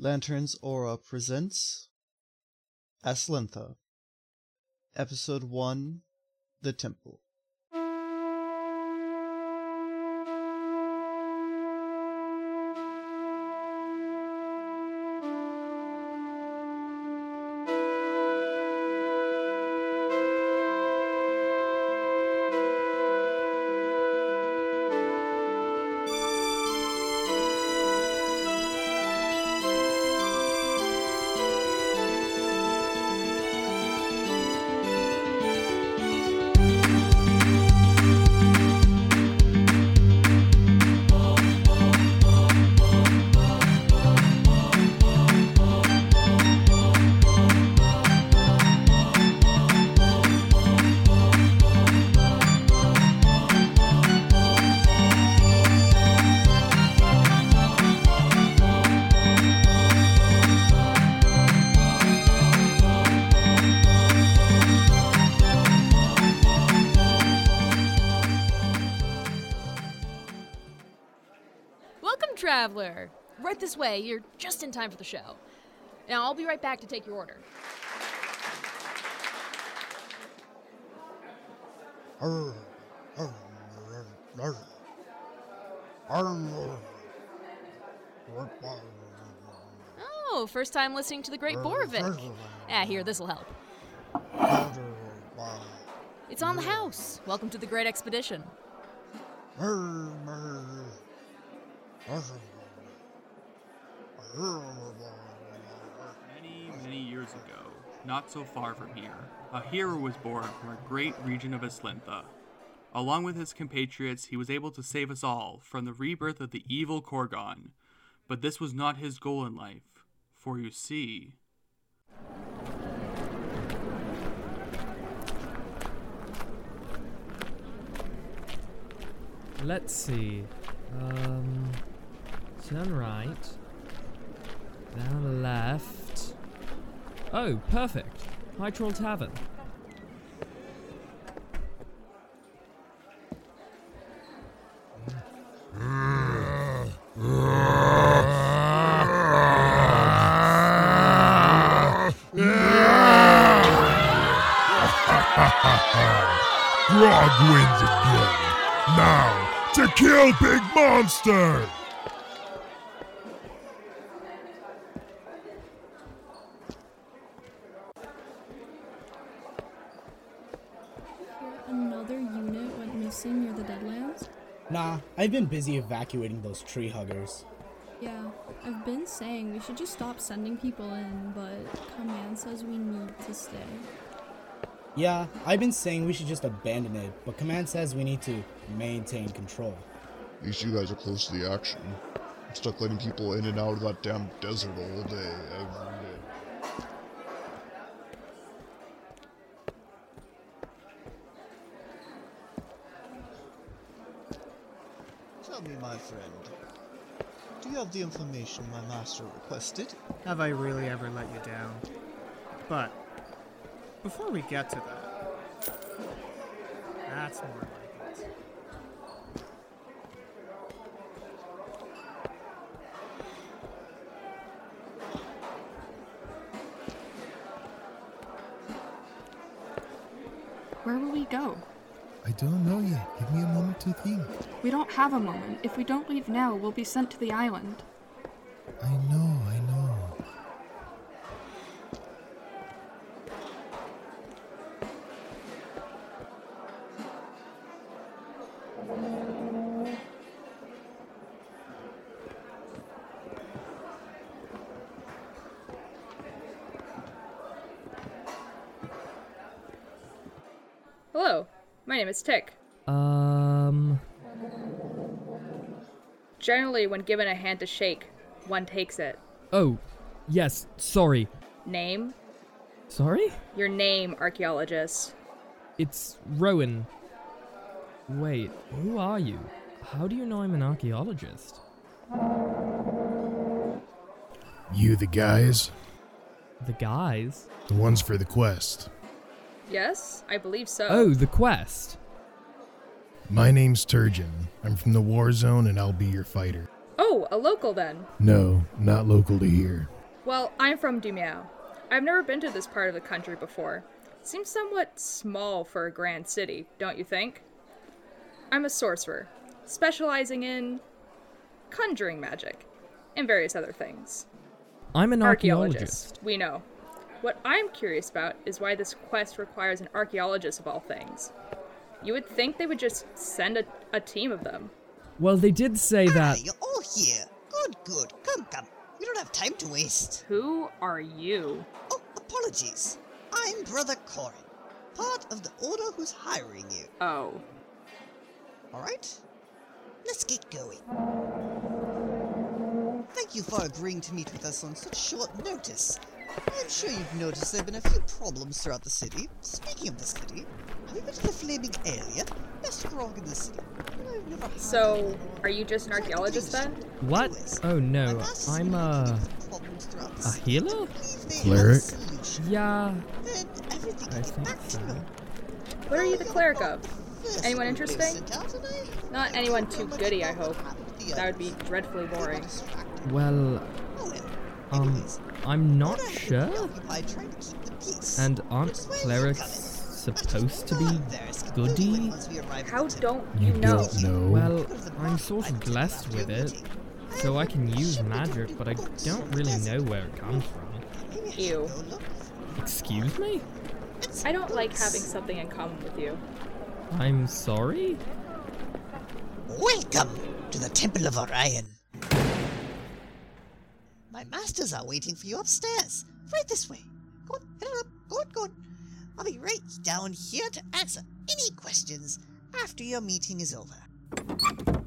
Lanterns Aura presents Aslintha, Episode 1 The Temple. Traveler. Right this way. You're just in time for the show. Now, I'll be right back to take your order. Oh, first time listening to the Great Borovik. Ah, here, this'll help. It's on the house. Welcome to the Great Expedition. Many, many years ago, not so far from here, a hero was born from a great region of Aslintha. Along with his compatriots, he was able to save us all from the rebirth of the evil Korgon. But this was not his goal in life, for you see, Let's see. Um, turn right. Down left. Oh, perfect. High Troll Tavern. Grog wins again. Now, to kill Big Monster! I've been busy evacuating those tree huggers. Yeah, I've been saying we should just stop sending people in, but Command says we need to stay. Yeah, I've been saying we should just abandon it, but Command says we need to maintain control. At least you guys are close to the action. I'm stuck letting people in and out of that damn desert all day, every day. Tell me, my friend, do you have the information my master requested? Have I really ever let you down? But before we get to that, that's more like it. Where will we go? I don't know yet. Give me a moment to think. We don't have a moment. If we don't leave now, we'll be sent to the island. I know. Hello, my name is Tick. Um, Generally, when given a hand to shake, one takes it. oh, yes, sorry. Name? Sorry? Your name, archaeologist. It's Rowan. Wait, who are you? How do you know I'm an archaeologist? You the guys? The guys? The ones for the quest. Yes, I believe so. Oh, the quest. My name's Turgeon. I'm from the war zone and I'll be your fighter. Oh, Oh, a local then. No, not local to here. Well, I'm from Dumiao. I've never been to this part of the country before. Seems somewhat small for a grand city, don't you think? I'm a sorcerer, specializing in conjuring magic and various other things. I'm an archaeologist. We know. What I'm curious about is why this quest requires an archaeologist of all things. You would think they would just send a, a team of them. Well, they did say that. Ah, You're all here. Good, good. Come, come. We don't have time to waste. Who are you? Oh, apologies. I'm Brother Corin, part of the Order who's hiring you. Oh. Alright? Let's get going. Thank you for agreeing to meet with us on such short notice. I'm sure you've noticed there have been a few problems throughout the city. Speaking of the city, have you been to the Flaming Ale Best grog in the city. I've never So, are you just an archaeologist then? What? Oh no, I'm a. problems throughout the a healer? Cleric? Yeah. Then I think so. What are you the cleric of? Anyone interesting? sent out today, Not anyone too goody, I hope. what happened to the That would be dreadfully boring. Well, Oh um, Anyways, I'm not Order had been sure. preoccupied trying to keep the peace. And aren't Which way are you clerics supposed to be There's goody? once we arrive at How don't you You know? don't know. Well, I'm sort of blessed with it, so I can use magic, but I don't really know where it comes from. Maybe Ew. Excuse me? I don't like having something in common with you. I'm sorry? Welcome to the Temple of Orion. My masters are waiting for you upstairs. Right this way. Go on, head on up. Go on, go on. I'll be right down here to answer any questions after your meeting is over.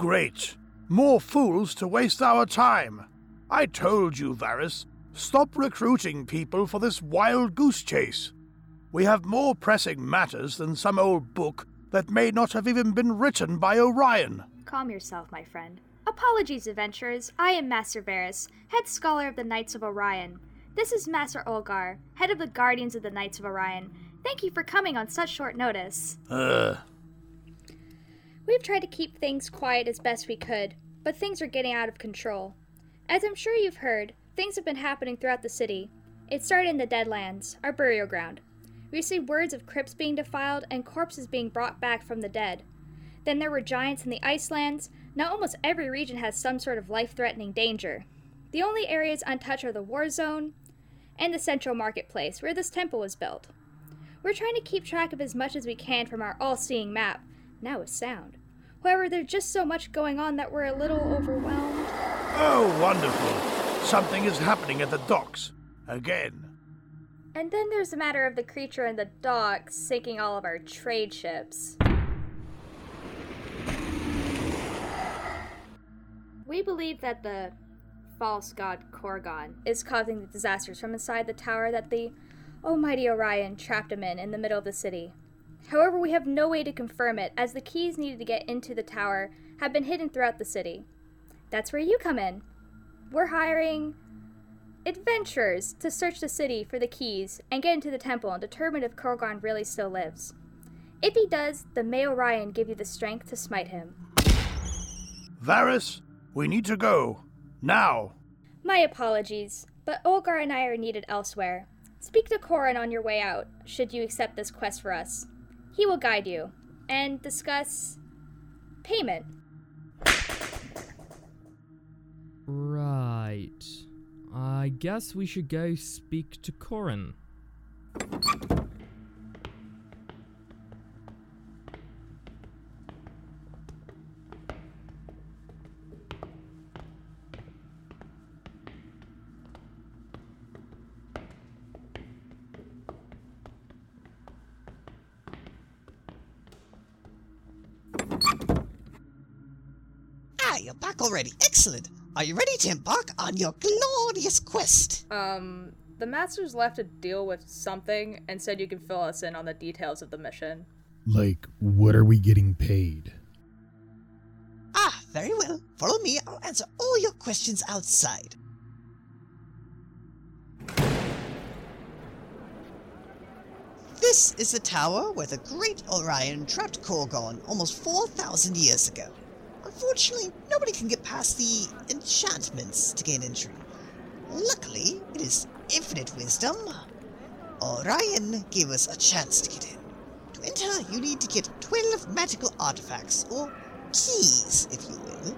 Great! More fools to waste our time. I told you, Varys, stop recruiting people for this wild goose chase. We have more pressing matters than some old book that may not have even been written by Orion. Calm yourself, my friend. Apologies, adventurers. I am Master Varus, head scholar of the Knights of Orion. This is Master Olgar, head of the Guardians of the Knights of Orion. Thank you for coming on such short notice. Ugh. We've tried to keep things quiet as best we could, but things are getting out of control. As I'm sure you've heard, things have been happening throughout the city. It started in the Deadlands, our burial ground. We received words of crypts being defiled and corpses being brought back from the dead. Then there were giants in the Icelands. Now almost every region has some sort of life threatening danger. The only areas untouched are the war zone and the central marketplace, where this temple was built. We're trying to keep track of as much as we can from our all seeing map, now with sound. However, there's just so much going on that we're a little overwhelmed. Oh, wonderful. Something is happening at the docks. Again. And then there's the matter of the creature in the docks sinking all of our trade ships. We believe that the false god Korgon is causing the disasters from inside the tower that the almighty Orion trapped him in in the middle of the city. However, we have no way to confirm it as the keys needed to get into the tower have been hidden throughout the city. That's where you come in. We're hiring adventurers to search the city for the keys and get into the temple and determine if Korgon really still lives. If he does, then may Orion give you the strength to smite him. Varys, we need to go. Now. My apologies, but Olgar and I are needed elsewhere. Speak to Corin on your way out, should you accept this quest for us. He will guide you and discuss payment. Right. I guess we should go speak to Corin. You're back already. Excellent. Are you ready to embark on your glorious quest? Um, the Masters left to deal with something and said you can fill us in on the details of the mission. Like, what are we getting paid? Ah, very well. Follow me. I'll answer all your questions outside. This is the tower where the great Orion trapped Korgon almost 4,000 years ago. Unfortunately, nobody can get past the enchantments to gain entry. Luckily, it is infinite wisdom. Orion gave us a chance to get in. To enter, you need to get 12 magical artifacts, or keys, if you will,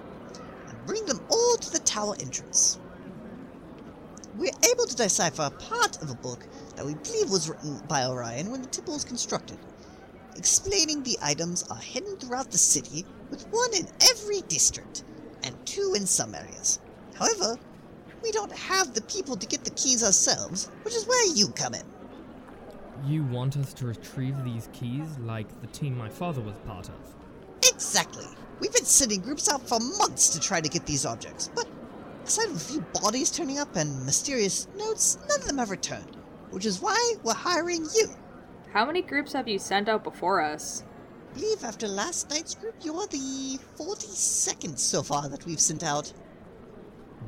and bring them all to the tower entrance. We're able to decipher part of a book that we believe was written by Orion when the temple was constructed, explaining the items are hidden throughout the city, with one in every district, and two in some areas. However, we don't have the people to get the keys ourselves, which is where you come in. You want us to retrieve these keys like the team my father was part of? Exactly. We've been sending groups out for months to try to get these objects, but aside from a few bodies turning up and mysterious notes, none of them have returned, which is why we're hiring you. How many groups have you sent out before us? I believe after last night's group, you are the 42nd so far that we've sent out.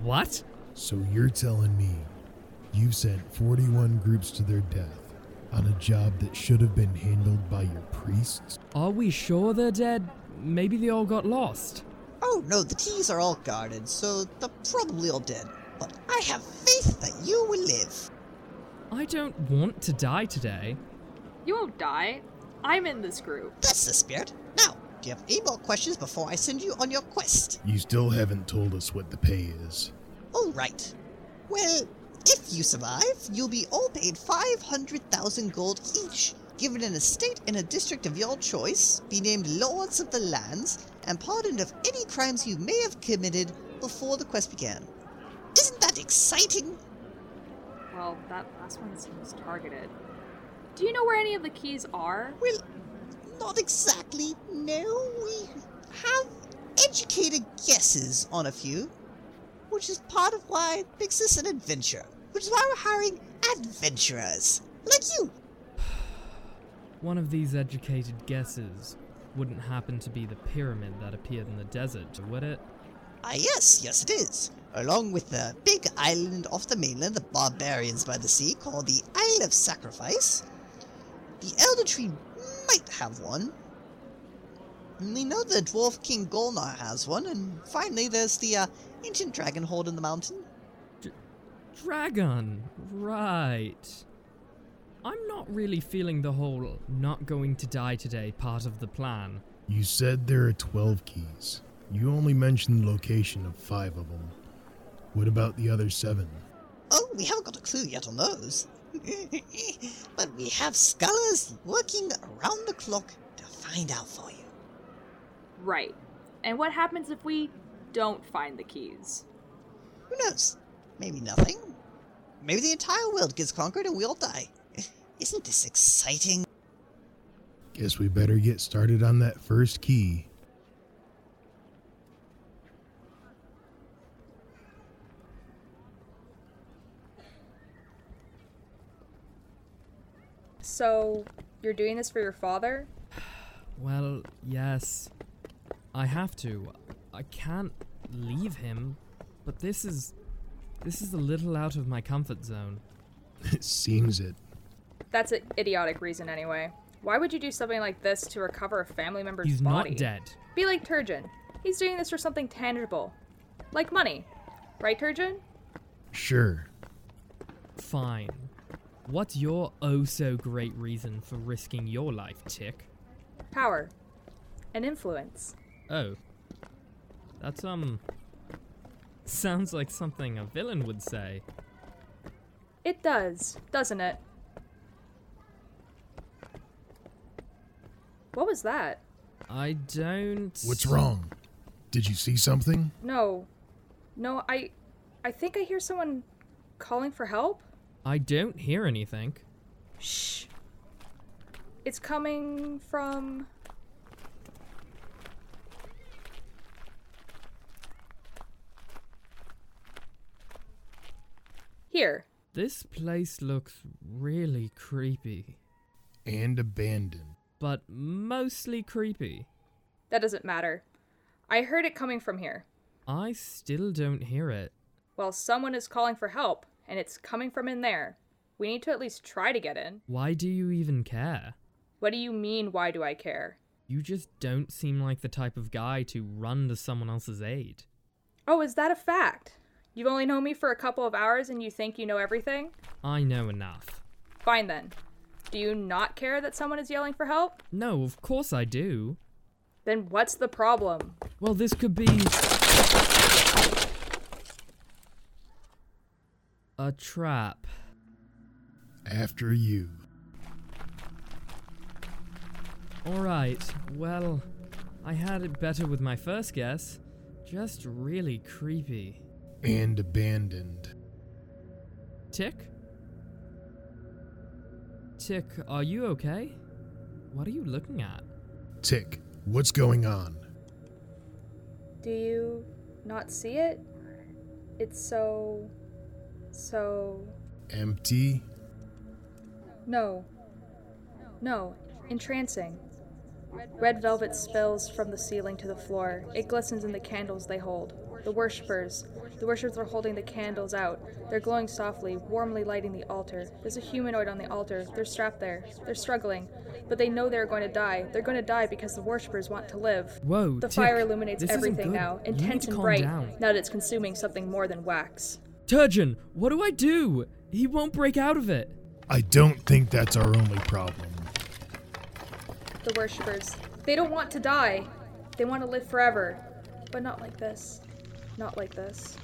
What? So you're telling me you've sent 41 groups to their death on a job that should have been handled by your priests? Are we sure they're dead? Maybe they all got lost. Oh no, the keys are all guarded, so they're probably all dead. But I have faith that you will live. I don't want to die today. You won't die. I'm in this group. That's the spirit. Now, do you have any more questions before I send you on your quest? You still haven't told us what the pay is. All right. Well, if you survive, you'll be all paid 500,000 gold each, given an estate in a district of your choice, be named lords of the lands, and pardoned of any crimes you may have committed before the quest began. Isn't that exciting? Well, that last one seems targeted. Do you know where any of the keys are? Well, not exactly. No, we have educated guesses on a few, which is part of why it makes this an adventure. Which is why we're hiring adventurers like you. One of these educated guesses wouldn't happen to be the pyramid that appeared in the desert, would it? Ah, yes, yes, it is. Along with the big island off the mainland, the barbarians by the sea, call the Isle of Sacrifice. The Elder Tree might have one. We know the Dwarf King Golnar has one, and finally there's the uh, ancient dragon hold in the mountain. Dragon, right. I'm not really feeling the whole not going to die today part of the plan. You said there are 12 keys. You only mentioned the location of five of them. What about the other seven? Oh, we haven't got a clue yet on those. but we have scholars working around the clock to find out for you. Right. And what happens if we don't find the keys? Who knows? Maybe nothing. Maybe the entire world gets conquered and we all die. Isn't this exciting? Guess we better get started on that first key. So, you're doing this for your father? Well, yes. I have to. I can't leave him, but this is. This is a little out of my comfort zone. It seems it. That's an idiotic reason anyway. Why would you do something like this to recover a family member's He's body? not dead. Be like Turgeon. He's doing this for something tangible. Like money. Right, Turgeon? Sure. Fine. What's your oh so great reason for risking your life, Tick? Power. And influence. Oh. That's, um. Sounds like something a villain would say. It does, doesn't it? What was that? I don't. What's wrong? Did you see something? No. No, I. I think I hear someone calling for help. I don't hear anything. Shh. It's coming from. Here. This place looks really creepy. And abandoned. but mostly creepy. That doesn't matter. I heard it coming from here. I still don't hear it. Well, someone is calling for help, and it's coming from in there. We need to at least try to get in. Why do you even care? What do you mean, why do I care? You just don't seem like the type of guy to run to someone else's aid. Oh, is that a fact? You've only known me for a couple of hours and you think you know everything? I know enough. Fine then. Do you not care that someone is yelling for help? No, of course I do. Then what's the problem? Well, this could be. A trap. After you. Alright, well, I had it better with my first guess. Just really creepy. And abandoned. Tick? Tick, are you okay? What are you looking at? Tick, what's going on? Do you not see it? It's so. So. Empty? No. No, entrancing. Red velvet spills from the ceiling to the floor. It glistens in the candles they hold. The worshippers. The worshippers are holding the candles out. They're glowing softly, warmly lighting the altar. There's a humanoid on the altar. They're strapped there. They're struggling. But they know they're going to die. They're going to die because the worshippers want to live. Whoa, The Tick, fire illuminates this everything now, intense and bright, down. now that it's consuming something more than wax. Turgeon, what do I do? He won't break out of it. I don't think that's our only problem. The worshippers. They don't want to die. They want to live forever. But not like this. Not like this.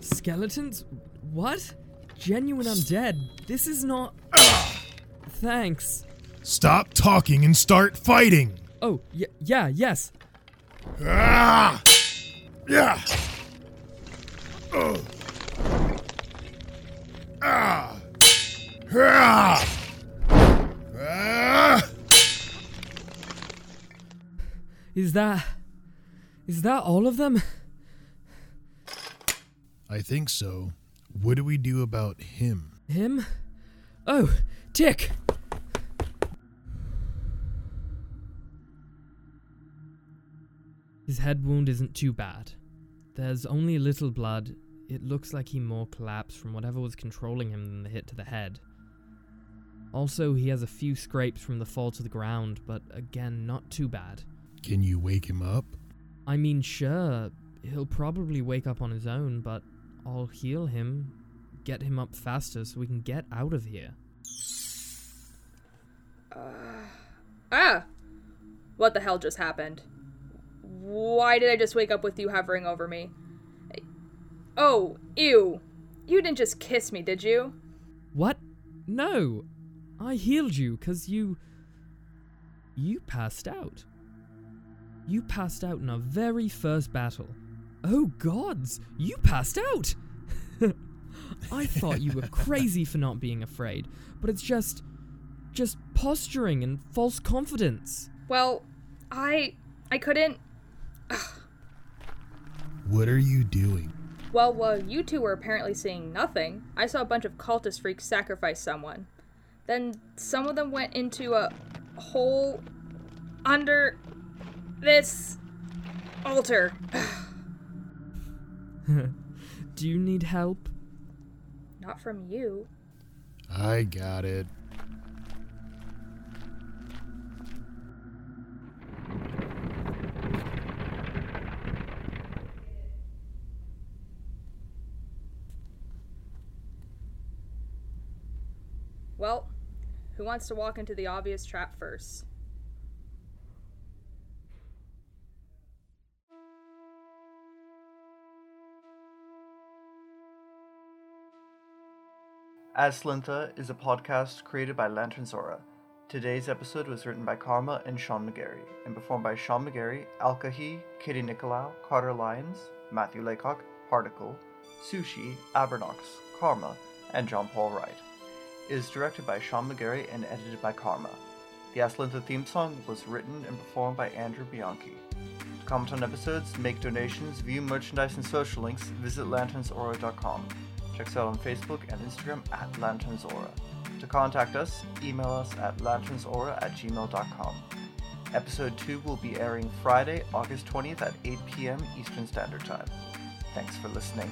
Skeletons? What? Genuine undead? This is not. Thanks. Stop talking and start fighting! Oh, y- yeah, yes. Ah! Yeah! Oh. Is that. Is that all of them? I think so. What do we do about him? Him? Oh, Tick! His head wound isn't too bad. There's only a little blood. It looks like he more collapsed from whatever was controlling him than the hit to the head. Also, he has a few scrapes from the fall to the ground, but again, not too bad. Can you wake him up? I mean, sure, he'll probably wake up on his own, but I'll heal him, get him up faster so we can get out of here. Ah! What the hell just happened? Why did I just wake up with you hovering over me? Oh, ew. You didn't just kiss me, did you? What? No. I healed you because you. You passed out. You passed out in our very first battle. Oh gods, you passed out! I thought you were crazy for not being afraid, but it's just. just posturing and false confidence. Well, I. I couldn't. What are you doing? Well, while you two were apparently seeing nothing, I saw a bunch of cultist freaks sacrifice someone. Then some of them went into a hole under this altar. Do you need help? Not from you. I got it. Well, who wants to walk into the obvious trap first? Aslintha is a podcast created by Lanterns Aura. Today's episode was written by Karma and Sean McGarry and performed by Sean McGarry, Alkahi, Kitty Nicolau, Carter Lyons, Matthew Laycock, Particle, Sushi, Abernox, Karma, and John Paul Wright. Is directed by Sean McGarry and edited by Karma. The Aslintha theme song was written and performed by Andrew Bianchi. To comment on episodes, make donations, view merchandise and social links, visit lanternsaura.com. Check us out on Facebook and Instagram at lanternsaura. To contact us, email us at lanternsaura at gmail.com. Episode 2 will be airing Friday, August 20th at 8 p.m. Eastern Standard Time. Thanks for listening.